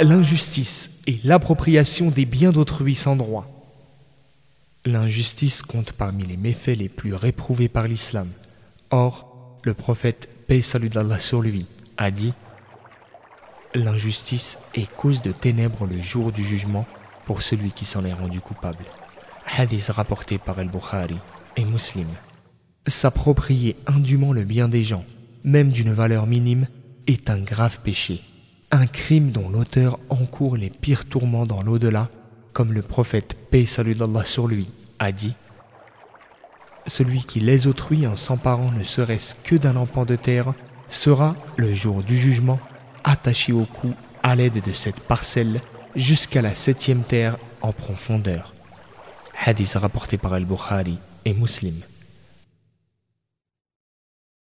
l'injustice et l'appropriation des biens d'autrui sans droit. L'injustice compte parmi les méfaits les plus réprouvés par l'islam. Or, le prophète, paix salut d'Allah sur lui, a dit L'injustice est cause de ténèbres le jour du jugement pour celui qui s'en est rendu coupable. Hadith rapporté par Al-Bukhari et Muslim. S'approprier indûment le bien des gens, même d'une valeur minime, est un grave péché, un crime dont l'auteur encourt les pires tourments dans l'au-delà, comme le prophète, paix salut d'Allah sur lui, a dit Celui qui lèse autrui en s'emparant ne serait-ce que d'un lampan de terre sera, le jour du jugement, attaché au cou à l'aide de cette parcelle jusqu'à la septième terre en profondeur. Hadith rapporté par Al-Bukhari et Muslim.